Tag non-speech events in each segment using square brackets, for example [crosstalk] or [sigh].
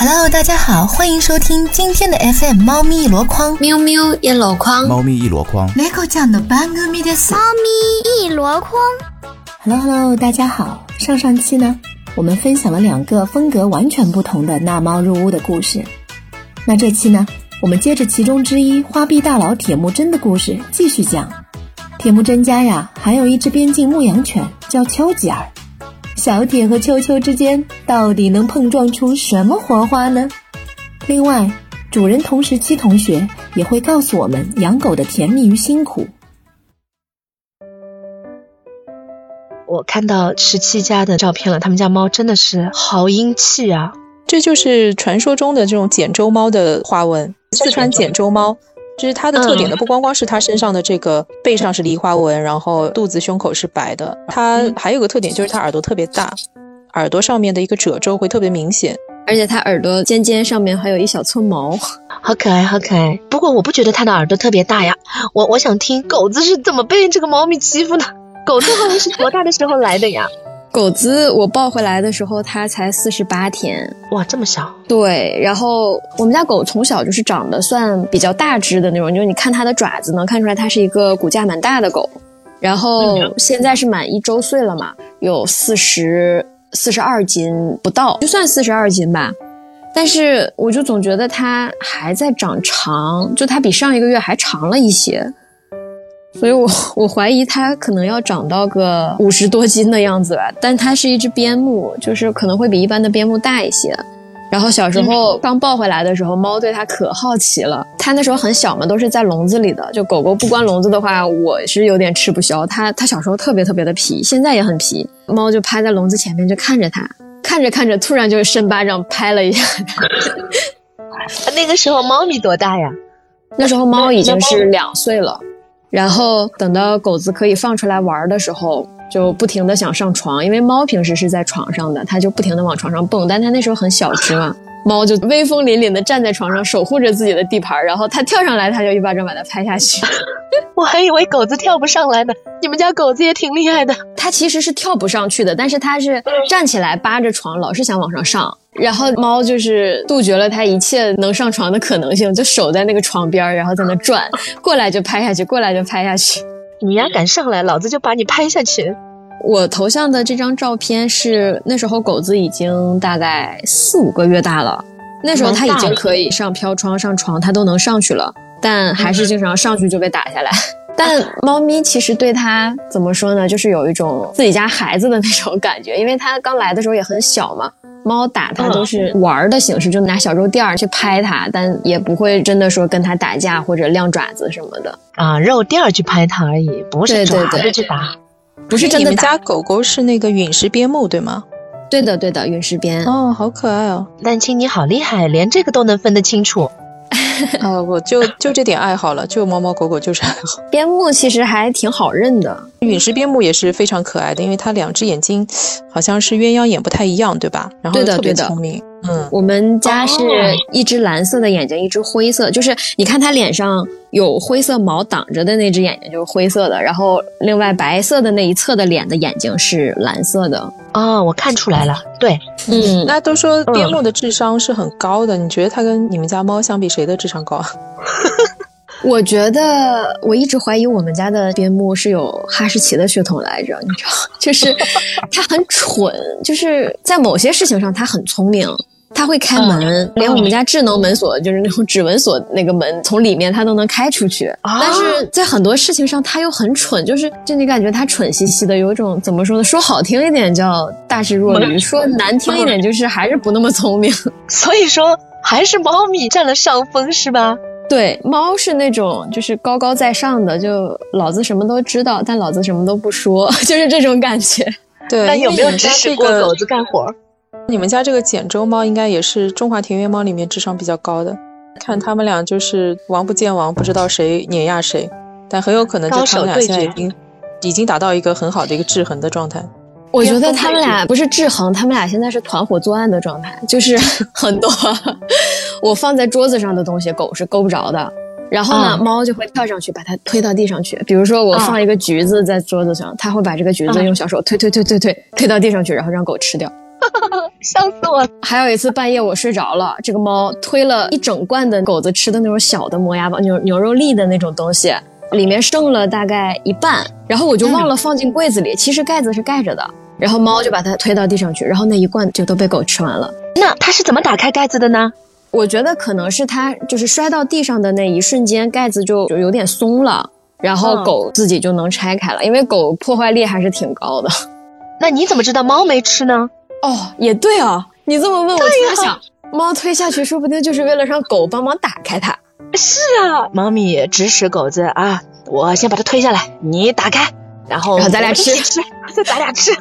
Hello，大家好，欢迎收听今天的 FM 猫咪一箩筐，喵喵一箩筐，猫咪一箩筐。猫ちゃんの番組です。猫咪一箩筐。 Hello Hello，大家好。上上期呢，我们分享了两个风格完全不同的纳猫入屋的故事。那这期呢，我们接着其中之一花臂大佬铁木真的故事继续讲。铁木真家呀，还有一只边境牧羊犬叫丘吉尔。 小铁和秋秋之间到底能碰撞出什么火花呢？另外，主人同时期同学也会告诉我们养狗的甜蜜与辛苦。我看到十七家的照片了，他们家猫真的是好英气啊！这就是传说中的这种简州猫的花纹，四川简州猫。就是它的特点呢，不光光是它身上的这个背上是梨花纹，然后肚子、胸口是白的，它还有个特点就是它耳朵特别大，耳朵上面的一个褶皱会特别明显，而且它耳朵尖尖上面还有一小撮毛，好可爱，好可爱。不过我不觉得它的耳朵特别大呀，我我想听狗子是怎么被这个猫咪欺负的。狗子好像是多大的时候来的呀？狗子我抱回来的时候，它才四十八天，哇，这么小。对，然后我们家狗从小就是长得算比较大只的那种，就是你看它的爪子能看出来它是一个骨架蛮大的狗。然后现在是满一周岁了嘛，有四十四十二斤不到，就算四十二斤吧。但是我就总觉得它还在长长，就它比上一个月还长了一些。所以我 [laughs] 我怀疑它可能要长到个五十多斤的样子吧，但它是一只边牧，就是可能会比一般的边牧大一些。然后小时候刚抱回来的时候，猫对它可好奇了。它那时候很小嘛，都是在笼子里的。就狗狗不关笼子的话，我是有点吃不消。它它小时候特别特别的皮，现在也很皮。猫就趴在笼子前面就看着它，看着看着，突然就伸巴掌拍了一下它。[laughs] 那个时候猫咪多大呀？[laughs] 那时候猫已经是两岁了。然后等到狗子可以放出来玩的时候，就不停的想上床，因为猫平时是在床上的，它就不停的往床上蹦。但它那时候很小只嘛，猫就威风凛凛的站在床上守护着自己的地盘，然后它跳上来，它就一巴掌把它拍下去。[laughs] 我还以为狗子跳不上来呢，你们家狗子也挺厉害的。它其实是跳不上去的，但是它是站起来扒着床，老是想往上上。然后猫就是杜绝了它一切能上床的可能性，就守在那个床边，然后在那转，过来就拍下去，过来就拍下去。你要敢上来，老子就把你拍下去。我头像的这张照片是那时候狗子已经大概四五个月大了，那时候它已经可以上飘窗、上床，它都能上去了，但还是经常上去就被打下来。[laughs] 但猫咪其实对它怎么说呢，就是有一种自己家孩子的那种感觉，因为它刚来的时候也很小嘛。猫打它都是玩的形式，就拿小肉垫儿去拍它，但也不会真的说跟它打架或者亮爪子什么的。啊，肉垫儿去拍它而已，不是爪子去打，不是真的。你们家狗狗是那个陨石边牧对吗？对的，对的，陨石边。哦，好可爱哦！[laughs] 蛋清你好厉害，连这个都能分得清楚。呃，[laughs] 我就就这点爱好了，就猫猫狗狗就是爱好。[laughs] 边牧其实还挺好认的，陨石边牧也是非常可爱的，因为它两只眼睛好像是鸳鸯眼不太一样，对吧？然后特别聪明。嗯，我们家是一只蓝色的眼睛，一只灰色，就是你看它脸上有灰色毛挡着的那只眼睛就是灰色的，然后另外白色的那一侧的脸的眼睛是蓝色的。哦，我看出来了，对，嗯，那都说边牧的智商是很高的，你觉得它跟你们家猫相比，谁的智商高啊？[laughs] 我觉得我一直怀疑我们家的边牧是有哈士奇的血统来着，你知道，就是它很蠢，就是在某些事情上它很聪明。它会开门，嗯、连我们家智能门锁，就是那种指纹锁那个门，从里面它都能开出去。啊、但是在很多事情上，它又很蠢，就是就你感觉它蠢兮兮的，有一种怎么说呢？说好听一点叫大智若愚，说难听一点就是还是不那么聪明。[laughs] 所以说，还是猫咪占了上风，是吧？对，猫是那种就是高高在上的，就老子什么都知道，但老子什么都不说，[laughs] 就是这种感觉。对，那有没有支持过狗子干活？你们家这个简州猫应该也是中华田园猫里面智商比较高的，看他们俩就是王不见王，不知道谁碾压谁，但很有可能就他们俩现在已经已经达到一个很好的一个制衡的状态。我觉得他们俩不是制衡，他们俩现在是团伙作案的状态，就是 [laughs] 很多我放在桌子上的东西，狗是够不着的。然后呢，嗯猫就会跳上去把它推到地上去。比如说，我放一个橘子在桌子上，它会把这个橘子用小手推推推推推推到地上去，然后让狗吃掉。[laughs] 笑死我了！还有一次半夜我睡着了，这个猫推了一整罐的狗子吃的那种小的磨牙棒，牛牛肉粒的那种东西，里面剩了大概一半，然后我就忘了放进柜子里，其实盖子是盖着的，然后猫就把它推到地上去，然后那一罐就都被狗吃完了。那它是怎么打开盖子的呢？我觉得可能是它就是摔到地上的那一瞬间，盖子就就有点松了，然后狗自己就能拆开了，因为狗破坏力还是挺高的。[laughs] 那你怎么知道猫没吃呢？哦，也对啊，你这么问，我突然想，猫推下去，说不定就是为了让狗帮忙打开它。是啊，猫咪指使狗子啊，我先把它推下来，你打开，然后然后咱俩吃，再 [laughs] 咱俩吃，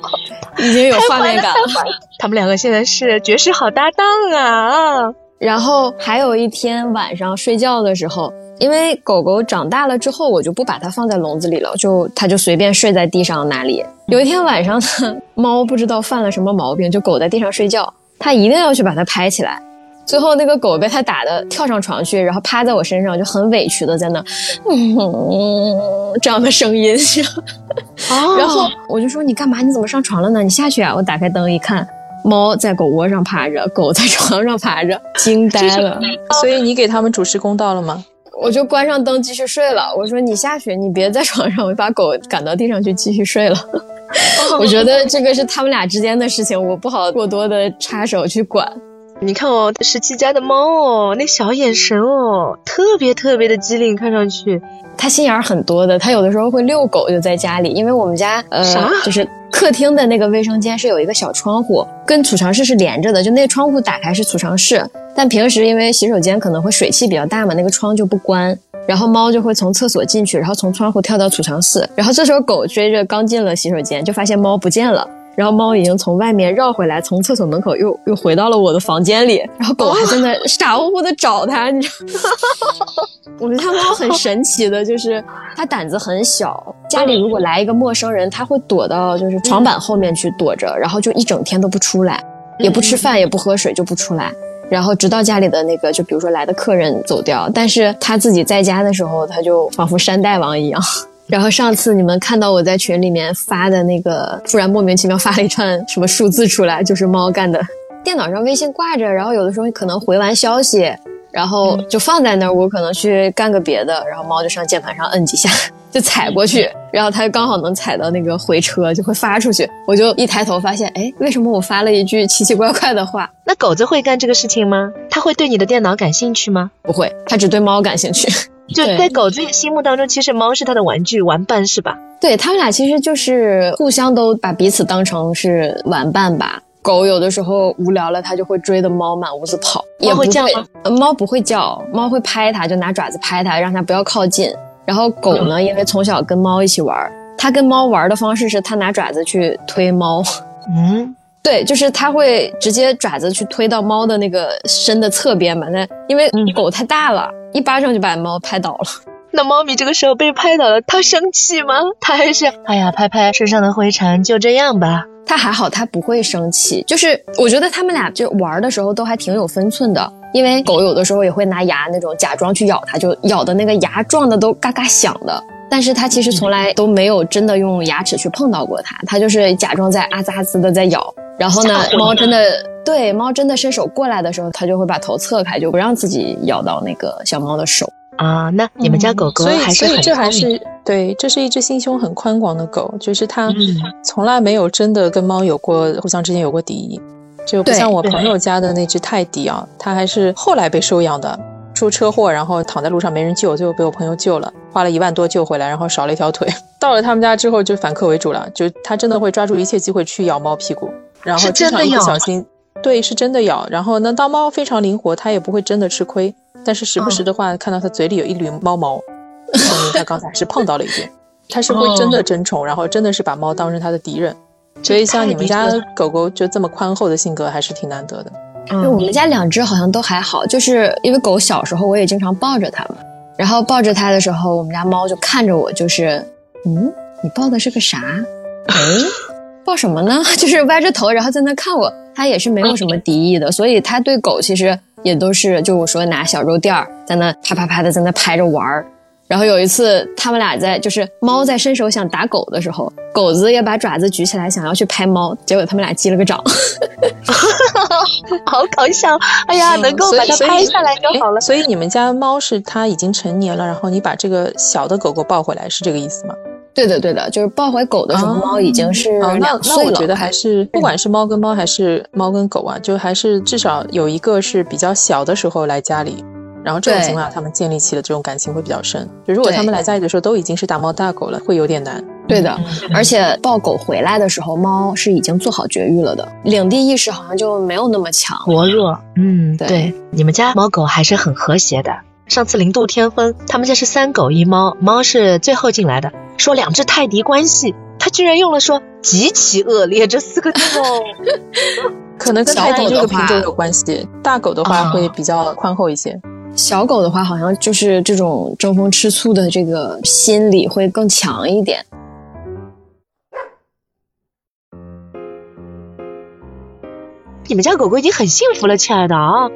[laughs] 已经有画面感了。[laughs] 他们两个现在是绝世好搭档啊！然后还有一天晚上睡觉的时候，因为狗狗长大了之后，我就不把它放在笼子里了，就它就随便睡在地上哪里。有一天晚上呢，猫不知道犯了什么毛病，就狗在地上睡觉，它一定要去把它拍起来。最后那个狗被它打的跳上床去，然后趴在我身上，就很委屈的在那，嗯，这样的声音。然后我就说你干嘛？你怎么上床了呢？你下去啊！我打开灯一看，猫在狗窝上趴着，狗在床上趴着，[laughs] 惊呆了。所以你给他们主持公道了吗？我就关上灯继续睡了。我说你下雪，你别在床上，我就把狗赶到地上去继续睡了。[laughs] 我觉得这个是他们俩之间的事情，我不好过多的插手去管。你看哦，十七家的猫哦，那小眼神哦，特别特别的机灵，看上去。它心眼儿很多的，它有的时候会遛狗，就在家里，因为我们家呃，就是客厅的那个卫生间是有一个小窗户，跟储藏室是连着的，就那窗户打开是储藏室，但平时因为洗手间可能会水汽比较大嘛，那个窗就不关，然后猫就会从厕所进去，然后从窗户跳到储藏室，然后这时候狗追着刚进了洗手间，就发现猫不见了。然后猫已经从外面绕回来，从厕所门口又又回到了我的房间里。然后狗还在那傻乎乎的找它，你知道吗？[laughs] 我觉得它猫很神奇的，就是它胆子很小。家里如果来一个陌生人，它会躲到就是床板后面去躲着，然后就一整天都不出来，也不吃饭，也不喝水，就不出来。然后直到家里的那个，就比如说来的客人走掉，但是它自己在家的时候，它就仿佛山大王一样。然后上次你们看到我在群里面发的那个，突然莫名其妙发了一串什么数字出来，就是猫干的。电脑上微信挂着，然后有的时候可能回完消息，然后就放在那儿，我可能去干个别的，然后猫就上键盘上摁几下，[laughs] 就踩过去，然后它刚好能踩到那个回车，就会发出去。我就一抬头发现，哎，为什么我发了一句奇奇怪怪的话？那狗子会干这个事情吗？它会对你的电脑感兴趣吗？不会，它只对猫感兴趣。就在狗子心目当中，其实猫是它的玩具玩伴，是吧？对他们俩其实就是互相都把彼此当成是玩伴吧。狗有的时候无聊了，它就会追着猫满屋子跑，也会叫吗？猫不会叫，猫会拍它，就拿爪子拍它，让它不要靠近。然后狗呢，因为从小跟猫一起玩，它跟猫玩的方式是它拿爪子去推猫。[laughs] 嗯，对，就是它会直接爪子去推到猫的那个身的侧边嘛。那因为狗太大了，一巴掌就把猫拍倒了。[laughs] 那猫咪这个时候被拍倒了，它生气吗？它还是哎呀，拍拍身上的灰尘，就这样吧。它还好，它不会生气。就是我觉得他们俩就玩的时候都还挺有分寸的，因为狗有的时候也会拿牙那种假装去咬它，就咬的那个牙撞的都嘎嘎响的。但是它其实从来都没有真的用牙齿去碰到过它，它就是假装在啊滋啊滋的在咬。然后呢，猫真的对猫真的伸手过来的时候，它就会把头侧开，就不让自己咬到那个小猫的手。啊，那你们家狗狗还是很这还是对，这是一只心胸很宽广的狗，就是它从来没有真的跟猫有过互相之间有过敌意，就不像我朋友家的那只泰迪啊，它还是后来被收养的，出车祸然后躺在路上没人救，最后被我朋友救了，花了一万多救回来，然后少了一条腿。[laughs] 到了他们家之后就反客为主了，就它真的会抓住一切机会去咬猫屁股，然后经常一不小心，对，是真的咬。然后呢，当猫非常灵活，它也不会真的吃亏。但是时不时的话，看到它嘴里有一缕猫毛，说明它刚才是碰到了一点。它是会真的争宠，然后真的是把猫当成它的敌人。所以像你们家狗狗就这么宽厚的性格，还是挺难得的。嗯，我们家两只好像都还好，就是因为狗小时候我也经常抱着它嘛，然后抱着它的时候，我们家猫就看着我，就是嗯，你抱的是个啥？[laughs] 哎，抱什么呢？[laughs] 就是歪着头，然后在那看我。它也是没有什么敌意的，[laughs] 所以它对狗其实也都是，就我说拿小肉垫儿在那啪啪啪的在那拍着玩儿。然后有一次，他们俩在就是猫在伸手想打狗的时候，狗子也把爪子举起来想要去拍猫，结果他们俩击了个掌。[laughs] 好搞笑！哎呀，能够把它拍下来就好了。所以你们家猫是它已经成年了，然后你把这个小的狗狗抱回来，是这个意思吗？对的，对的，就是抱回狗的时候，猫已经是两岁了。那我觉得还是，不管是猫跟猫还是猫跟狗啊，就还是至少有一个是比较小的时候来家里。然后这种情况下，他们建立起的这种感情会比较深。就如果他们来家里的时候都已经是大猫大狗了，会有点难。对的，而且抱狗回来的时候，猫是已经做好绝育了的，领地意识好像就没有那么强，薄弱。嗯，对，你们家猫狗还是很和谐的。上次零度天风，他们家是三狗一猫，猫是最后进来的，说两只泰迪关系，他居然用了说极其恶劣这四个字哦。可能跟泰迪这个品种有关系，大狗的话会比较宽厚一些。小狗的话，好像就是这种争风吃醋的这个心理会更强一点。你们家狗狗已经很幸福了，亲爱的啊！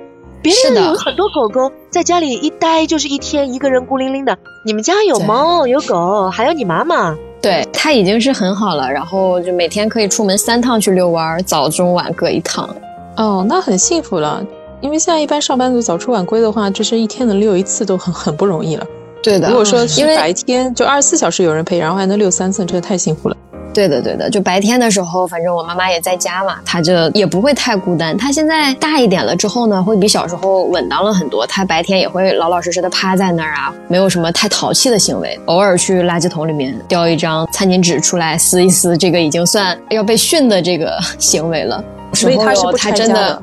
别人有很多狗狗在家里一待就是一天，一个人孤零零的。你们家有猫有狗，还有你妈妈。对，它已经是很好了，然后就每天可以出门三趟去遛弯，早中晚各一趟。哦，那很幸福了。因为现在一般上班族早出晚归的话，就是一天能遛一次都很很不容易了。对的，如果说是白天就二十四小时有人陪，然后还能遛三次，真的太幸福了。对的，对的，就白天的时候，反正我妈妈也在家嘛，她就也不会太孤单。她现在大一点了之后呢，会比小时候稳当了很多。她白天也会老老实实的趴在那儿啊，没有什么太淘气的行为，偶尔去垃圾桶里面叼一张餐巾纸出来撕一撕，这个已经算要被训的这个行为了。[laughs] 所以她是不拆家的。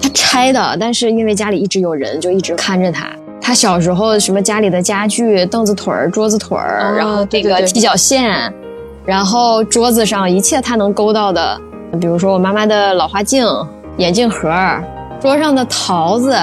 他拆的，但是因为家里一直有人，就一直看着他。他小时候什么家里的家具，凳子腿儿、桌子腿儿，然后这个踢脚线，然后桌子上一切他能勾到的，比如说我妈妈的老花镜、眼镜盒，桌上的桃子，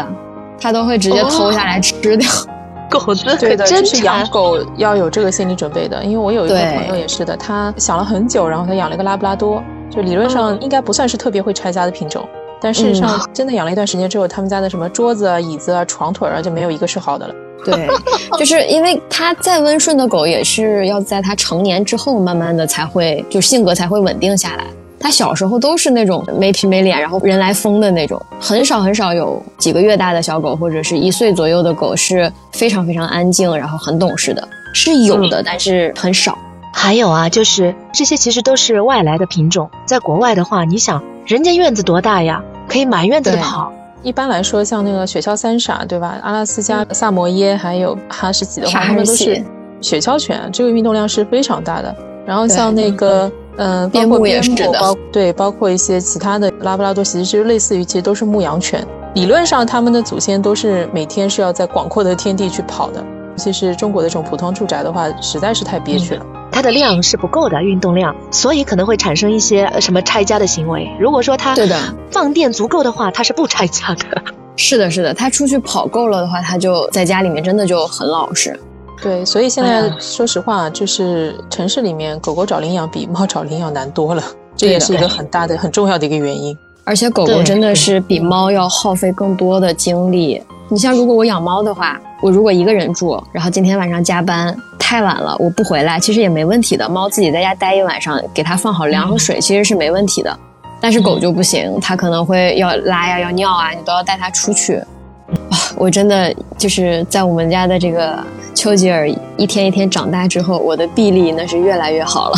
他都会直接偷下来吃掉。[laughs] 狗子对的，就是养狗要有这个心理准备的。因为我有一个朋友也是的，他想了很久，然后他养了一个拉布拉多，就理论上应该不算是特别会拆家的品种。但事实上，真的养了一段时间之后，他们家的什么桌子啊、椅子啊、床腿啊，就没有一个是好的了。对，[laughs] 就是因为它再温顺的狗，也是要在它成年之后，慢慢的才会就性格才会稳定下来。它小时候都是那种没皮没脸，然后人来疯的那种，很少很少有几个月大的小狗或者是一岁左右的狗是非常非常安静，然后很懂事的，是有的，但是很少。还有啊，就是这些其实都是外来的品种，在国外的话，你想人家院子多大呀？可以满院子跑。一般来说，像那个雪橇三傻，对吧？阿拉斯加萨摩耶还有哈士奇的话，它们都是雪橇犬，这个运动量是非常大的。然后像那个，嗯，包括边牧，包对，包括一些其他的拉布拉多，其实就类似于，其实都是牧羊犬。理论上，他们的祖先都是每天是要在广阔的天地去跑的。其实中国的这种普通住宅的话，实在是太憋屈了。它的量是不够的，运动量，所以可能会产生一些什么拆家的行为。如果说它对的放电足够的话，它是不拆家的。是的，是的，它出去跑够了的话，它就在家里面真的就很老实。对，所以现在说实话，就是城市里面狗狗找领养比猫找领养难多了，这也是一个很大的、很重要的一个原因。而且狗狗真的是比猫要耗费更多的精力。你像如果我养猫的话，我如果一个人住，然后今天晚上加班太晚了，我不回来，其实也没问题的。猫自己在家待一晚上，给它放好粮和水，其实是没问题的。但是狗就不行，它可能会要拉呀、要尿啊，你都要带它出去。啊，我真的就是在我们家的这个丘吉尔一天一天长大之后，我的臂力那是越来越好了。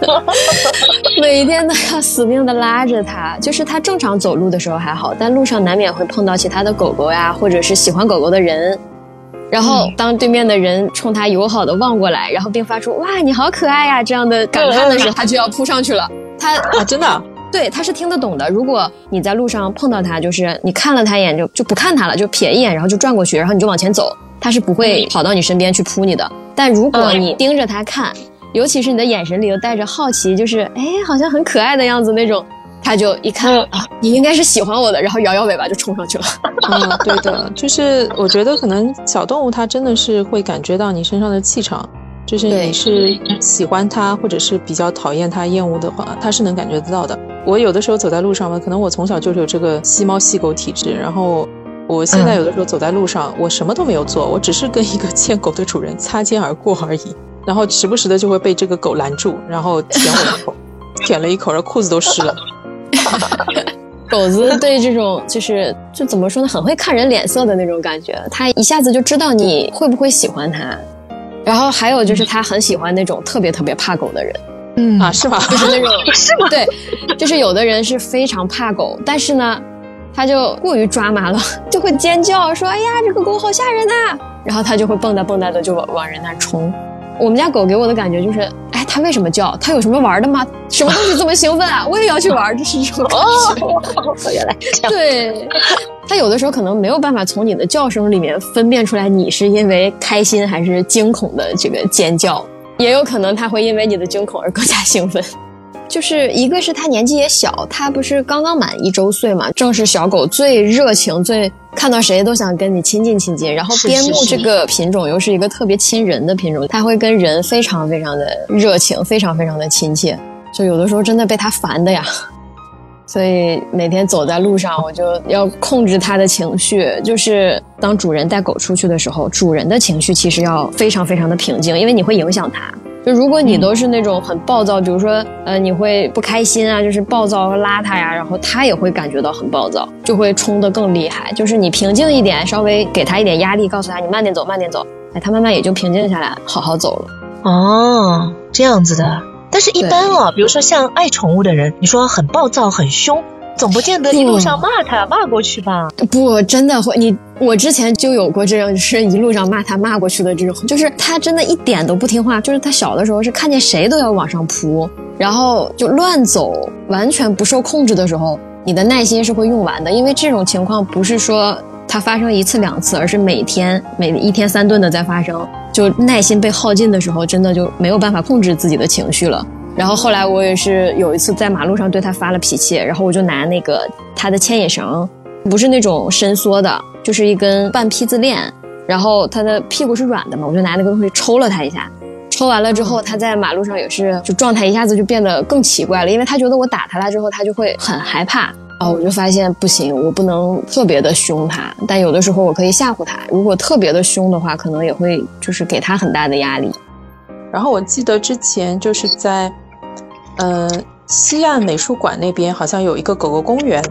[laughs] 每天都要死命的拉着它，就是它正常走路的时候还好，但路上难免会碰到其他的狗狗呀，或者是喜欢狗狗的人。然后当对面的人冲他友好的望过来，然后并发出“哇，你好可爱呀”这样的感叹的时候，[laughs] 他就要扑上去了。他啊，真的，对，他是听得懂的。如果你在路上碰到他，就是你看了他一眼就就不看他了，就瞥一眼，然后就转过去，然后你就往前走，他是不会跑到你身边去扑你的。但如果你盯着他看。尤其是你的眼神里又带着好奇，就是哎，好像很可爱的样子那种，他就一看啊，你应该是喜欢我的，然后摇摇尾巴就冲上去了。嗯，[laughs] 对的，就是我觉得可能小动物它真的是会感觉到你身上的气场，就是你是喜欢它或者是比较讨厌它、厌恶的话，它是能感觉得到的。我有的时候走在路上嘛，可能我从小就是有这个吸猫吸狗体质，然后我现在有的时候走在路上，我什么都没有做，我只是跟一个牵狗的主人擦肩而过而已，然后时不时的就会被这个狗拦住，然后舔我一口，舔了一口，然后裤子都湿了。[laughs] 狗子对这种就是就怎么说呢，很会看人脸色的那种感觉，它一下子就知道你会不会喜欢它。然后还有就是它很喜欢那种特别特别怕狗的人，嗯啊是吗？就是那种 [laughs] 是吗？对，就是有的人是非常怕狗，但是呢，他就过于抓马了，就会尖叫说：“哎呀，这个狗好吓人呐！”然后他就会蹦跶蹦跶的就往往人那冲。我们家狗给我的感觉就是，哎，它为什么叫？它有什么玩的吗？什么东西这么兴奋啊？[laughs] 我也要去玩，这是一种感觉。[laughs] 原来这样。对，它有的时候可能没有办法从你的叫声里面分辨出来你是因为开心还是惊恐的这个尖叫，也有可能它会因为你的惊恐而更加兴奋。[laughs] 就是一个是它年纪也小，它不是刚刚满一周岁嘛，正是小狗最热情、最看到谁都想跟你亲近亲近。然后边牧这个品种又是一个特别亲人的品种，它会跟人非常非常的热情，非常非常的亲切。就有的时候真的被它烦的呀，所以每天走在路上，我就要控制它的情绪。就是当主人带狗出去的时候，主人的情绪其实要非常非常的平静，因为你会影响它。就如果你都是那种很暴躁，比如说，呃，你会不开心啊，就是暴躁和邋遢呀，然后他也会感觉到很暴躁，就会冲得更厉害。就是你平静一点，稍微给他一点压力，告诉他你慢点走，慢点走，哎，他慢慢也就平静下来，好好走了。哦，这样子的。但是，一般啊，比如说像爱宠物的人，你说很暴躁、很凶。总不见得一路上骂他骂过去吧？不，真的会。你我之前就有过这样，是一路上骂他骂过去的这种，就是他真的一点都不听话。就是他小的时候是看见谁都要往上扑，然后就乱走，完全不受控制的时候，你的耐心是会用完的。因为这种情况不是说它发生一次两次，而是每天每一天三顿的在发生。就耐心被耗尽的时候，真的就没有办法控制自己的情绪了。然后后来我也是有一次在马路上对他发了脾气，然后我就拿那个他的牵引绳，不是那种伸缩的，就是一根半披子链，然后他的屁股是软的嘛，我就拿那个东西抽了他一下，抽完了之后他在马路上也是就状态一下子就变得更奇怪了，因为他觉得我打他了之后他就会很害怕啊，我就发现不行，我不能特别的凶他，但有的时候我可以吓唬他，如果特别的凶的话，可能也会就是给他很大的压力。然后我记得之前就是在。呃，西岸美术馆那边好像有一个狗狗公园，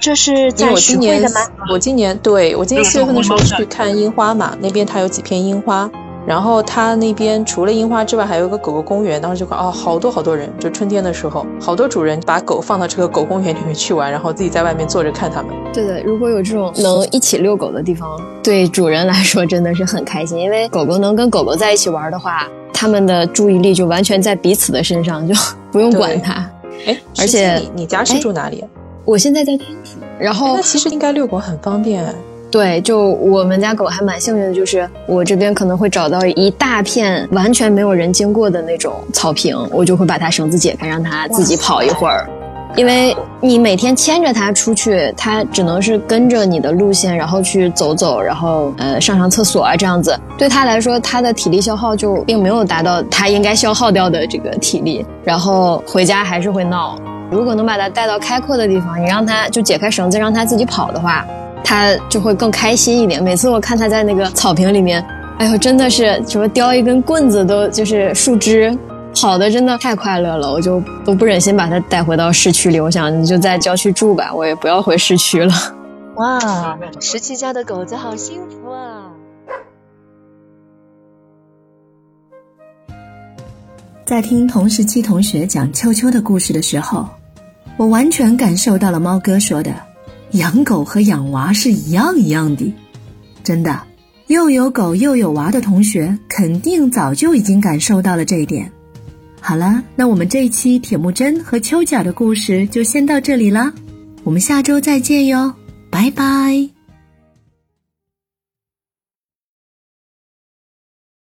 这是在今年的吗？我今年对我今年四月份的时候去看樱花嘛，那边它有几片樱花，然后它那边除了樱花之外，还有一个狗狗公园。当时就看哦，好多好多人，就春天的时候，好多主人把狗放到这个狗公园里面去玩，然后自己在外面坐着看它们。对的，如果有这种能一起遛狗的地方，对主人来说真的是很开心，因为狗狗能跟狗狗在一起玩的话。他们的注意力就完全在彼此的身上，就 [laughs] 不用管它。哎，而且你你家是住哪里？我现在在天府，然后那其实应该遛狗很方便。对，就我们家狗还蛮幸运的，就是我这边可能会找到一大片完全没有人经过的那种草坪，我就会把它绳子解开，让它自己跑一会儿。因为你每天牵着它出去，它只能是跟着你的路线，然后去走走，然后呃上上厕所啊这样子。对它来说，它的体力消耗就并没有达到它应该消耗掉的这个体力，然后回家还是会闹。如果能把它带到开阔的地方，你让它就解开绳子，让它自己跑的话，它就会更开心一点。每次我看它在那个草坪里面，哎呦，真的是什么叼一根棍子都就是树枝。跑的真的太快乐了，我就都不忍心把它带回到市区里。我想你就在郊区住吧，我也不要回市区了。[laughs] 哇，十七家的狗子好幸福啊！在听同时期同学讲秋秋的故事的时候，我完全感受到了猫哥说的养狗和养娃是一样一样的。真的，又有狗又有娃的同学，肯定早就已经感受到了这一点。好了，那我们这一期铁木真和秋角的故事就先到这里了，我们下周再见哟，拜拜。